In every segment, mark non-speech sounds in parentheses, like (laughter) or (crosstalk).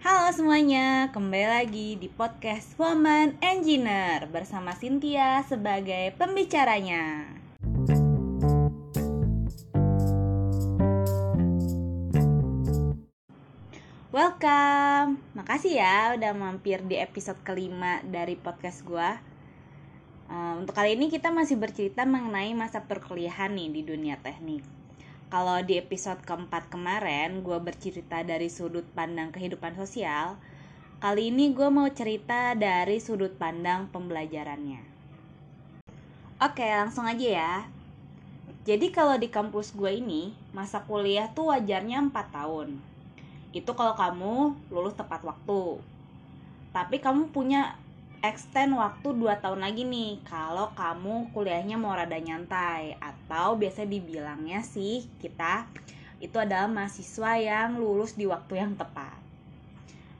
Halo semuanya, kembali lagi di podcast Woman Engineer bersama Cynthia sebagai pembicaranya. Welcome, makasih ya udah mampir di episode kelima dari podcast gua. Uh, untuk kali ini kita masih bercerita mengenai masa perkuliahan nih di dunia teknik. Kalau di episode keempat kemarin gue bercerita dari sudut pandang kehidupan sosial, kali ini gue mau cerita dari sudut pandang pembelajarannya. Oke, langsung aja ya. Jadi kalau di kampus gue ini, masa kuliah tuh wajarnya 4 tahun itu kalau kamu lulus tepat waktu tapi kamu punya extend waktu 2 tahun lagi nih. Kalau kamu kuliahnya mau rada nyantai atau biasa dibilangnya sih kita itu adalah mahasiswa yang lulus di waktu yang tepat.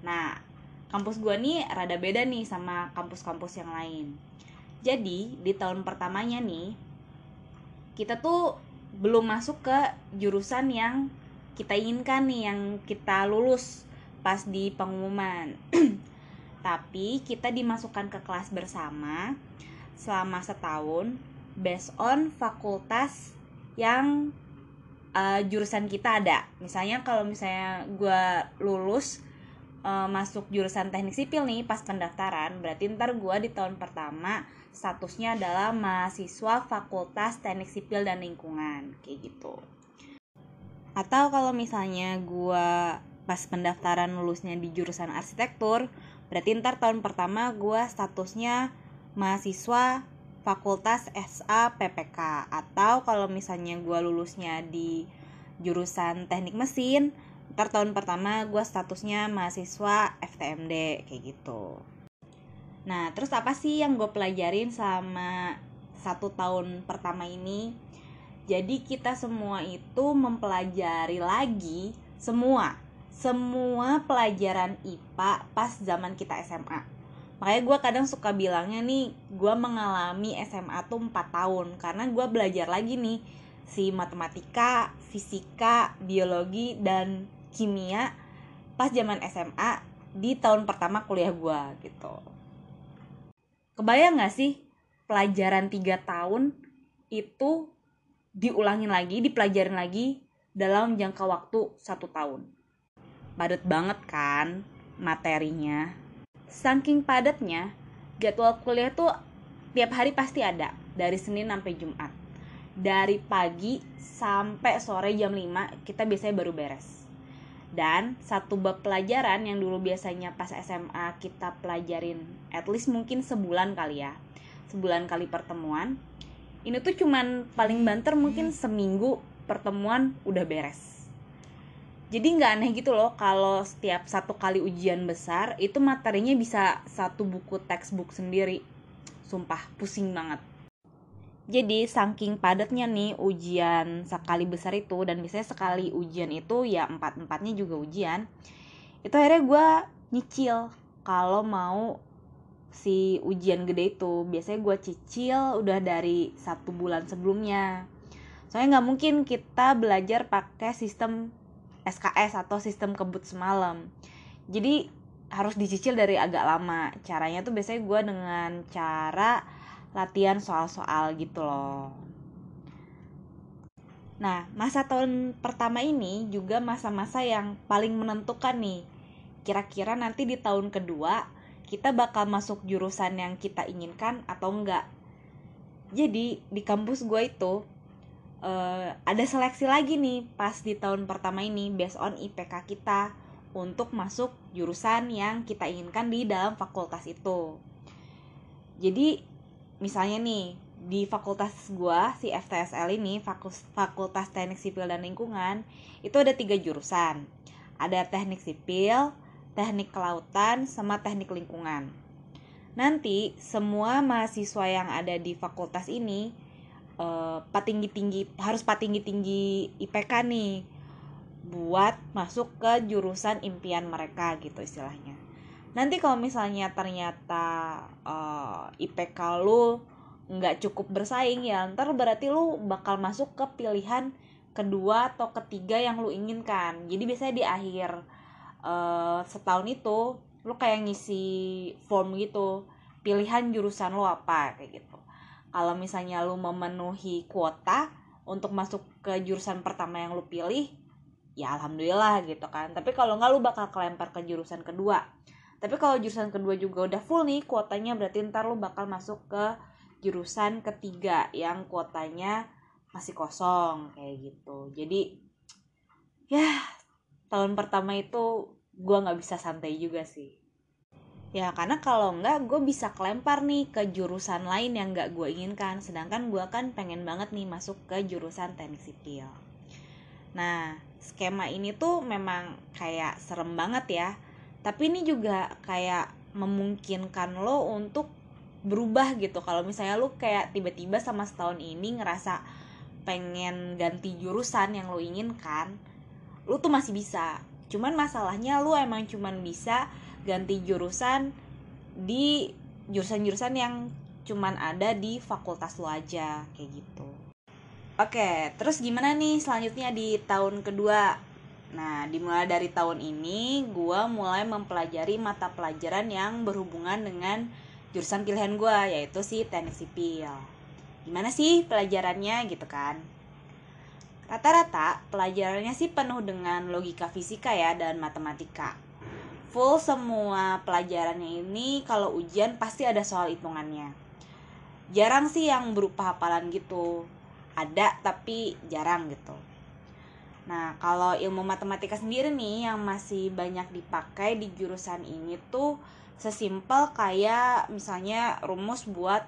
Nah kampus gue nih rada beda nih sama kampus-kampus yang lain. Jadi di tahun pertamanya nih kita tuh belum masuk ke jurusan yang kita inginkan nih yang kita lulus pas di pengumuman (clears throat) tapi kita dimasukkan ke kelas bersama selama setahun based on fakultas yang uh, jurusan kita ada. Misalnya kalau misalnya gue lulus uh, masuk jurusan teknik sipil nih pas pendaftaran berarti ntar gue di tahun pertama statusnya adalah mahasiswa fakultas teknik sipil dan lingkungan kayak gitu. Atau kalau misalnya gue pas pendaftaran lulusnya di jurusan arsitektur berarti ntar tahun pertama gue statusnya mahasiswa fakultas SA PPK atau kalau misalnya gue lulusnya di jurusan teknik mesin ntar tahun pertama gue statusnya mahasiswa FTMD kayak gitu. Nah terus apa sih yang gue pelajarin selama satu tahun pertama ini? Jadi kita semua itu mempelajari lagi semua semua pelajaran IPA pas zaman kita SMA. Makanya gue kadang suka bilangnya nih, gue mengalami SMA tuh 4 tahun karena gue belajar lagi nih si matematika, fisika, biologi dan kimia pas zaman SMA di tahun pertama kuliah gue gitu. Kebayang gak sih pelajaran 3 tahun itu diulangin lagi, dipelajarin lagi dalam jangka waktu satu tahun. Padat banget kan materinya. Saking padatnya, jadwal kuliah tuh tiap hari pasti ada, dari Senin sampai Jumat. Dari pagi sampai sore jam 5 kita biasanya baru beres. Dan satu bab pelajaran yang dulu biasanya pas SMA kita pelajarin at least mungkin sebulan kali ya. Sebulan kali pertemuan, ini tuh cuman paling banter mungkin seminggu pertemuan udah beres jadi nggak aneh gitu loh kalau setiap satu kali ujian besar itu materinya bisa satu buku textbook sendiri. Sumpah pusing banget. Jadi saking padatnya nih ujian sekali besar itu dan biasanya sekali ujian itu ya empat empatnya juga ujian itu akhirnya gue nyicil kalau mau si ujian gede itu. Biasanya gue cicil udah dari satu bulan sebelumnya. Soalnya nggak mungkin kita belajar pakai sistem SKS atau sistem kebut semalam. Jadi harus dicicil dari agak lama. Caranya tuh biasanya gue dengan cara latihan soal-soal gitu loh. Nah masa tahun pertama ini juga masa-masa yang paling menentukan nih. Kira-kira nanti di tahun kedua kita bakal masuk jurusan yang kita inginkan atau enggak? Jadi di kampus gue itu uh, ada seleksi lagi nih pas di tahun pertama ini based on IPK kita untuk masuk jurusan yang kita inginkan di dalam fakultas itu jadi misalnya nih di fakultas gue si FTSL ini fakultas teknik sipil dan lingkungan itu ada tiga jurusan ada teknik sipil teknik kelautan, sama teknik lingkungan. Nanti semua mahasiswa yang ada di fakultas ini uh, patinggi-tinggi harus patinggi-tinggi IPK nih buat masuk ke jurusan impian mereka gitu istilahnya. Nanti kalau misalnya ternyata uh, eh, IPK lu nggak cukup bersaing ya ntar berarti lu bakal masuk ke pilihan kedua atau ketiga yang lu inginkan jadi biasanya di akhir uh, setahun itu lu kayak ngisi form gitu pilihan jurusan lo apa kayak gitu kalau misalnya lu memenuhi kuota untuk masuk ke jurusan pertama yang lu pilih ya alhamdulillah gitu kan. Tapi kalau nggak lu bakal kelempar ke jurusan kedua. Tapi kalau jurusan kedua juga udah full nih kuotanya berarti ntar lu bakal masuk ke jurusan ketiga yang kuotanya masih kosong kayak gitu. Jadi ya tahun pertama itu gue nggak bisa santai juga sih ya karena kalau nggak gue bisa kelempar nih ke jurusan lain yang nggak gue inginkan. Sedangkan gue kan pengen banget nih masuk ke jurusan teknik sipil. Nah skema ini tuh memang kayak serem banget ya. Tapi ini juga kayak memungkinkan lo untuk berubah gitu. Kalau misalnya lo kayak tiba-tiba sama setahun ini ngerasa pengen ganti jurusan yang lo inginkan lo tuh masih bisa. Cuman masalahnya lo emang cuman bisa ganti jurusan di jurusan-jurusan yang cuman ada di fakultas lo aja kayak gitu oke terus gimana nih selanjutnya di tahun kedua Nah, dimulai dari tahun ini, gue mulai mempelajari mata pelajaran yang berhubungan dengan jurusan pilihan gue, yaitu si teknik sipil. Gimana sih pelajarannya gitu kan? Rata-rata pelajarannya sih penuh dengan logika fisika ya dan matematika. Full semua pelajarannya ini kalau ujian pasti ada soal hitungannya. Jarang sih yang berupa hafalan gitu. Ada tapi jarang gitu Nah, kalau ilmu matematika sendiri nih yang masih banyak dipakai di jurusan ini tuh sesimpel kayak misalnya rumus buat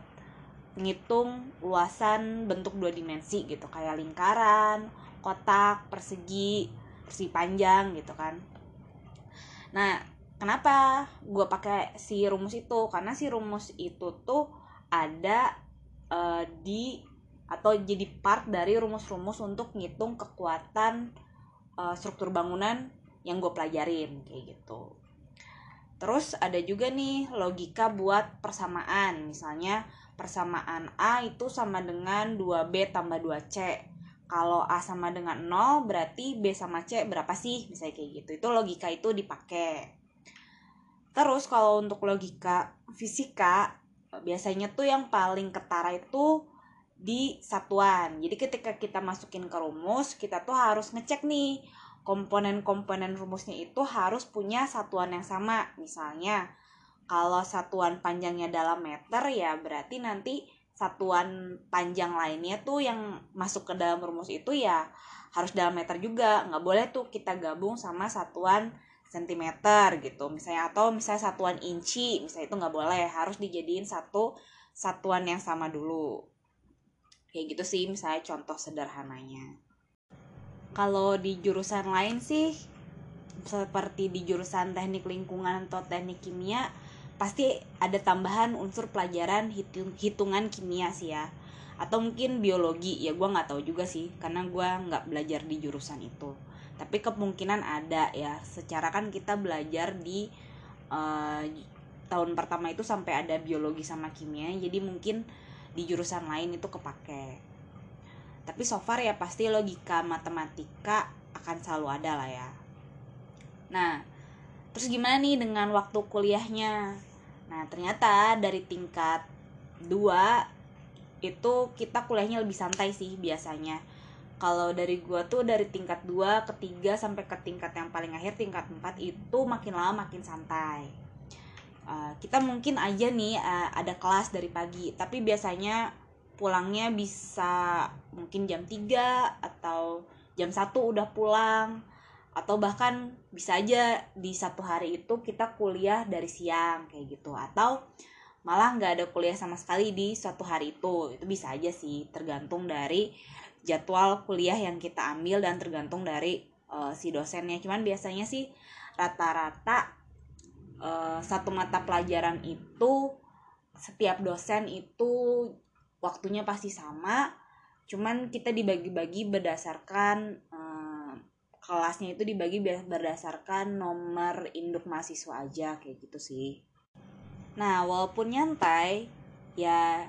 ngitung luasan bentuk dua dimensi gitu kayak lingkaran, kotak, persegi, persegi panjang gitu kan. Nah, kenapa gue pakai si rumus itu? Karena si rumus itu tuh ada uh, di atau jadi part dari rumus-rumus untuk ngitung kekuatan uh, struktur bangunan yang gue pelajarin kayak gitu. Terus ada juga nih logika buat persamaan. Misalnya persamaan A itu sama dengan 2B tambah 2C. Kalau A sama dengan 0 berarti B sama C berapa sih? Misalnya kayak gitu. Itu logika itu dipakai. Terus kalau untuk logika fisika biasanya tuh yang paling ketara itu di satuan. Jadi ketika kita masukin ke rumus, kita tuh harus ngecek nih komponen-komponen rumusnya itu harus punya satuan yang sama. Misalnya, kalau satuan panjangnya dalam meter ya berarti nanti satuan panjang lainnya tuh yang masuk ke dalam rumus itu ya harus dalam meter juga. Nggak boleh tuh kita gabung sama satuan sentimeter gitu. Misalnya atau misalnya satuan inci, misalnya itu nggak boleh, harus dijadiin satu satuan yang sama dulu. Kayak gitu sih misalnya contoh sederhananya. Kalau di jurusan lain sih seperti di jurusan teknik lingkungan atau teknik kimia pasti ada tambahan unsur pelajaran hitung hitungan kimia sih ya. Atau mungkin biologi ya gue nggak tahu juga sih karena gue nggak belajar di jurusan itu tapi kemungkinan ada ya. Secara kan kita belajar di uh, tahun pertama itu sampai ada biologi sama kimia jadi mungkin di jurusan lain itu kepake. Tapi so far ya pasti logika matematika akan selalu ada lah ya. Nah terus gimana nih dengan waktu kuliahnya? Nah ternyata dari tingkat 2 itu kita kuliahnya lebih santai sih biasanya kalau dari gua tuh dari tingkat 2 ke 3 sampai ke tingkat yang paling akhir tingkat 4 itu makin lama makin santai. Uh, kita mungkin aja nih uh, ada kelas dari pagi tapi biasanya pulangnya bisa mungkin jam 3 atau jam 1 udah pulang atau bahkan bisa aja di satu hari itu kita kuliah dari siang kayak gitu. Atau malah nggak ada kuliah sama sekali di suatu hari itu. Itu bisa aja sih tergantung dari jadwal kuliah yang kita ambil dan tergantung dari uh, si dosennya. Cuman biasanya sih rata-rata uh, satu mata pelajaran itu setiap dosen itu waktunya pasti sama. Cuman kita dibagi-bagi berdasarkan uh, kelasnya itu dibagi berdasarkan nomor induk mahasiswa aja kayak gitu sih. Nah walaupun nyantai ya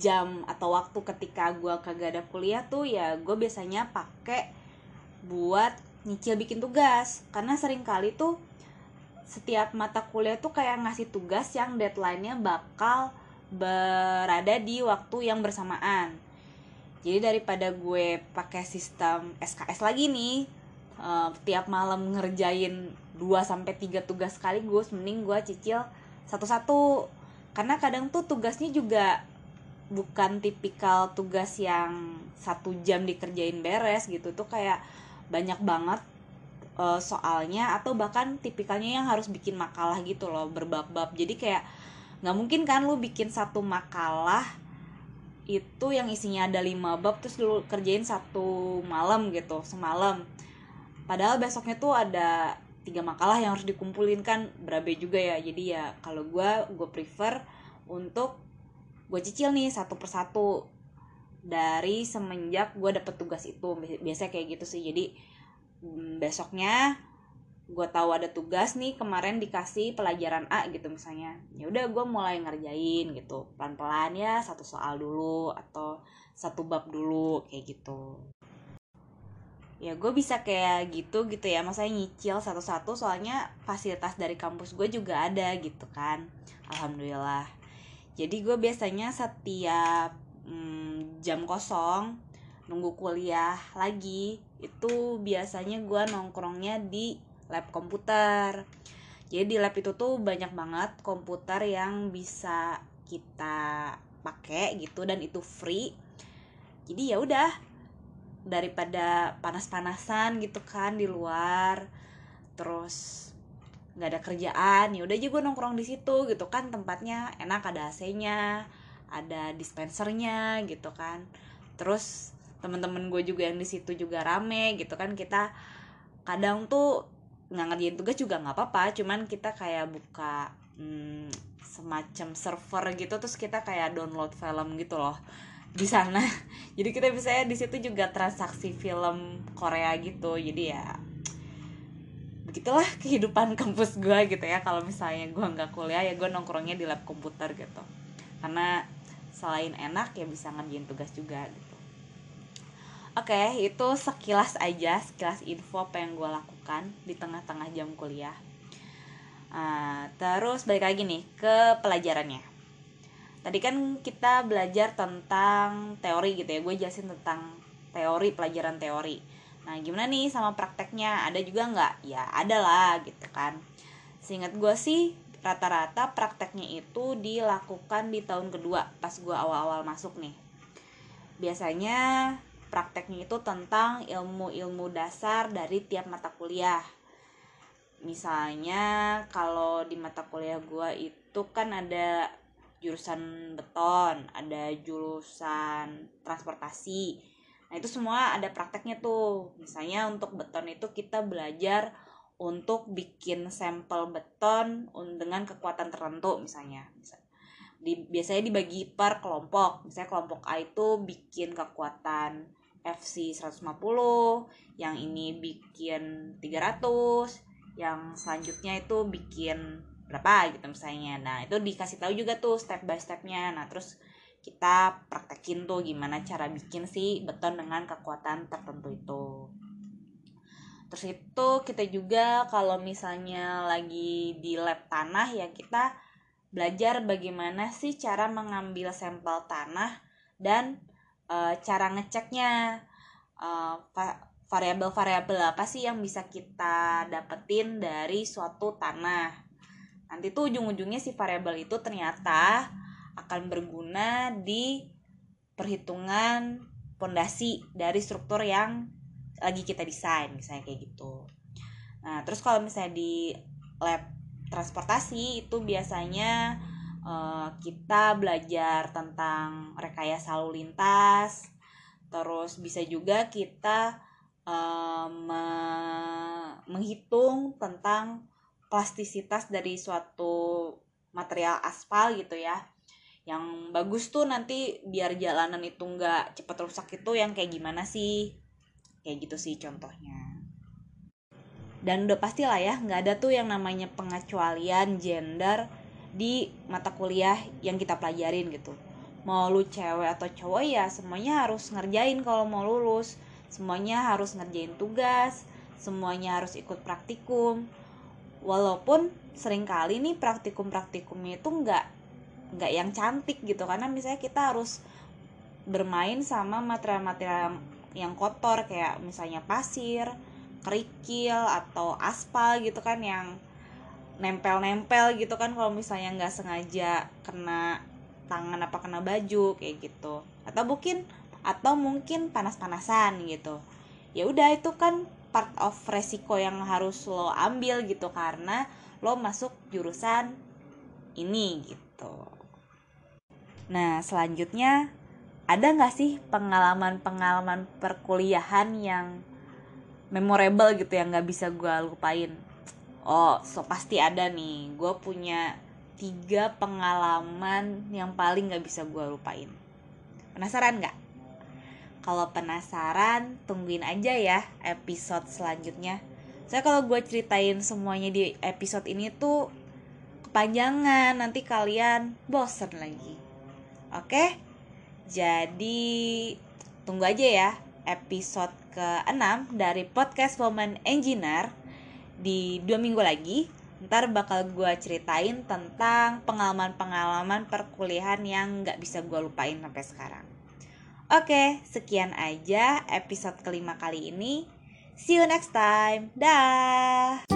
jam atau waktu ketika gue kagak ada kuliah tuh ya gue biasanya pakai buat nyicil bikin tugas. Karena sering kali tuh setiap mata kuliah tuh kayak ngasih tugas yang deadline-nya bakal berada di waktu yang bersamaan. Jadi daripada gue pakai sistem SKS lagi nih uh, tiap malam ngerjain 2 sampai 3 tugas sekaligus mending gue cicil satu-satu. Karena kadang tuh tugasnya juga bukan tipikal tugas yang satu jam dikerjain beres gitu. Tuh kayak banyak banget uh, soalnya atau bahkan tipikalnya yang harus bikin makalah gitu loh berbab-bab. Jadi kayak nggak mungkin kan lu bikin satu makalah itu yang isinya ada lima bab terus lu kerjain satu malam gitu semalam. Padahal besoknya tuh ada tiga makalah yang harus dikumpulin kan berabe juga ya. Jadi ya kalau gue gue prefer untuk gue cicil nih satu persatu. Dari semenjak gue dapet tugas itu biasa kayak gitu sih. Jadi mm, besoknya gue tahu ada tugas nih kemarin dikasih pelajaran A gitu misalnya. Ya udah gue mulai ngerjain gitu. Pelan pelan ya satu soal dulu atau satu bab dulu kayak gitu. Ya gue bisa kayak gitu gitu ya. Maksudnya nyicil satu-satu soalnya fasilitas dari kampus gue juga ada gitu kan. Alhamdulillah jadi gue biasanya setiap hmm, jam kosong nunggu kuliah lagi itu biasanya gue nongkrongnya di lab komputer. Jadi di lab itu tuh banyak banget komputer yang bisa kita pakai gitu dan itu free. Jadi ya udah daripada panas-panasan gitu kan di luar terus nggak ada kerjaan ya udah aja gue nongkrong di situ gitu kan tempatnya enak ada AC-nya ada dispensernya gitu kan. Terus temen-temen gue juga yang di situ juga rame gitu kan kita kadang tuh nggak ngerjain tugas juga nggak apa-apa cuman kita kayak buka hmm, semacam server gitu terus kita kayak download film gitu loh di sana. (laughs) Jadi kita bisa di situ juga transaksi film Korea gitu jadi ya begitulah kehidupan (laughs) kampus gue gitu ya. Kalau misalnya gue nggak kuliah ya gue nongkrongnya di lab komputer gitu. Karena selain enak ya bisa ngerjain tugas juga gitu. Oke itu sekilas aja sekilas info apa yang gue lakukan di tengah-tengah jam kuliah. Uh, terus balik lagi nih ke pelajarannya. Tadi kan kita belajar tentang teori gitu ya. Gue jelasin tentang teori pelajaran teori Nah gimana nih sama prakteknya? Ada juga nggak? Ya ada lah gitu kan. Seingat gue sih rata-rata prakteknya itu dilakukan di tahun kedua pas gue awal-awal masuk nih. Biasanya prakteknya itu tentang ilmu-ilmu dasar dari tiap mata kuliah. Misalnya kalau di mata kuliah gue itu kan ada jurusan beton, ada jurusan transportasi, Nah itu semua ada prakteknya tuh. Misalnya untuk beton itu kita belajar untuk bikin sampel beton dengan kekuatan tertentu misalnya. Di, biasanya dibagi per kelompok. Misalnya kelompok A itu bikin kekuatan FC 150, yang ini bikin 300, yang selanjutnya itu bikin berapa gitu misalnya. Nah, itu dikasih tahu juga tuh step by stepnya. Nah, terus kita praktekin tuh gimana cara bikin si beton dengan kekuatan tertentu itu. Terus itu kita juga kalau misalnya lagi di lab tanah ya kita belajar bagaimana sih cara mengambil sampel tanah dan e, cara ngeceknya. E, variabel-variabel apa sih yang bisa kita dapetin dari suatu tanah? Nanti tuh ujung-ujungnya si variabel itu ternyata akan berguna di perhitungan pondasi dari struktur yang lagi kita desain misalnya kayak gitu. Nah, terus kalau misalnya di lab transportasi itu biasanya uh, kita belajar tentang rekayasa lalu lintas, terus bisa juga kita uh, me menghitung tentang plastisitas dari suatu material aspal gitu ya yang bagus tuh nanti biar jalanan itu nggak cepet rusak itu yang kayak gimana sih? Kayak gitu sih contohnya. Dan udah pasti lah ya nggak ada tuh yang namanya pengecualian gender di mata kuliah yang kita pelajarin gitu. Mau lu cewek atau cowok ya semuanya harus ngerjain kalau mau lulus. Semuanya harus ngerjain tugas semuanya harus ikut praktikum. Walaupun sering kali nih praktikum-praktikumnya itu nggak nggak yang cantik gitu. Karena misalnya kita harus bermain sama material-material yang kotor kayak misalnya pasir, kerikil atau aspal gitu kan yang nempel-nempel gitu kan kalau misalnya nggak sengaja kena tangan apa kena baju kayak gitu. Atau mungkin atau mungkin panas-panasan gitu. Ya udah itu kan part of resiko yang harus lo ambil gitu karena lo masuk jurusan ini gitu nah selanjutnya ada nggak sih pengalaman-pengalaman perkuliahan yang memorable gitu yang nggak bisa gue lupain? Oh so pasti ada nih. Gue punya tiga pengalaman yang paling nggak bisa gue lupain. Penasaran nggak? Kalau penasaran tungguin aja ya episode selanjutnya. Saya kalau gue ceritain semuanya di episode ini tuh kepanjangan nanti kalian bosen lagi oke jadi tunggu aja ya episode ke-6 dari podcast Woman Engineer di dua minggu lagi ntar bakal gue ceritain tentang pengalaman-pengalaman perkuliahan yang gak bisa gue lupain sampai sekarang. Oke, sekian aja episode kelima kali ini. See you next time. Dah.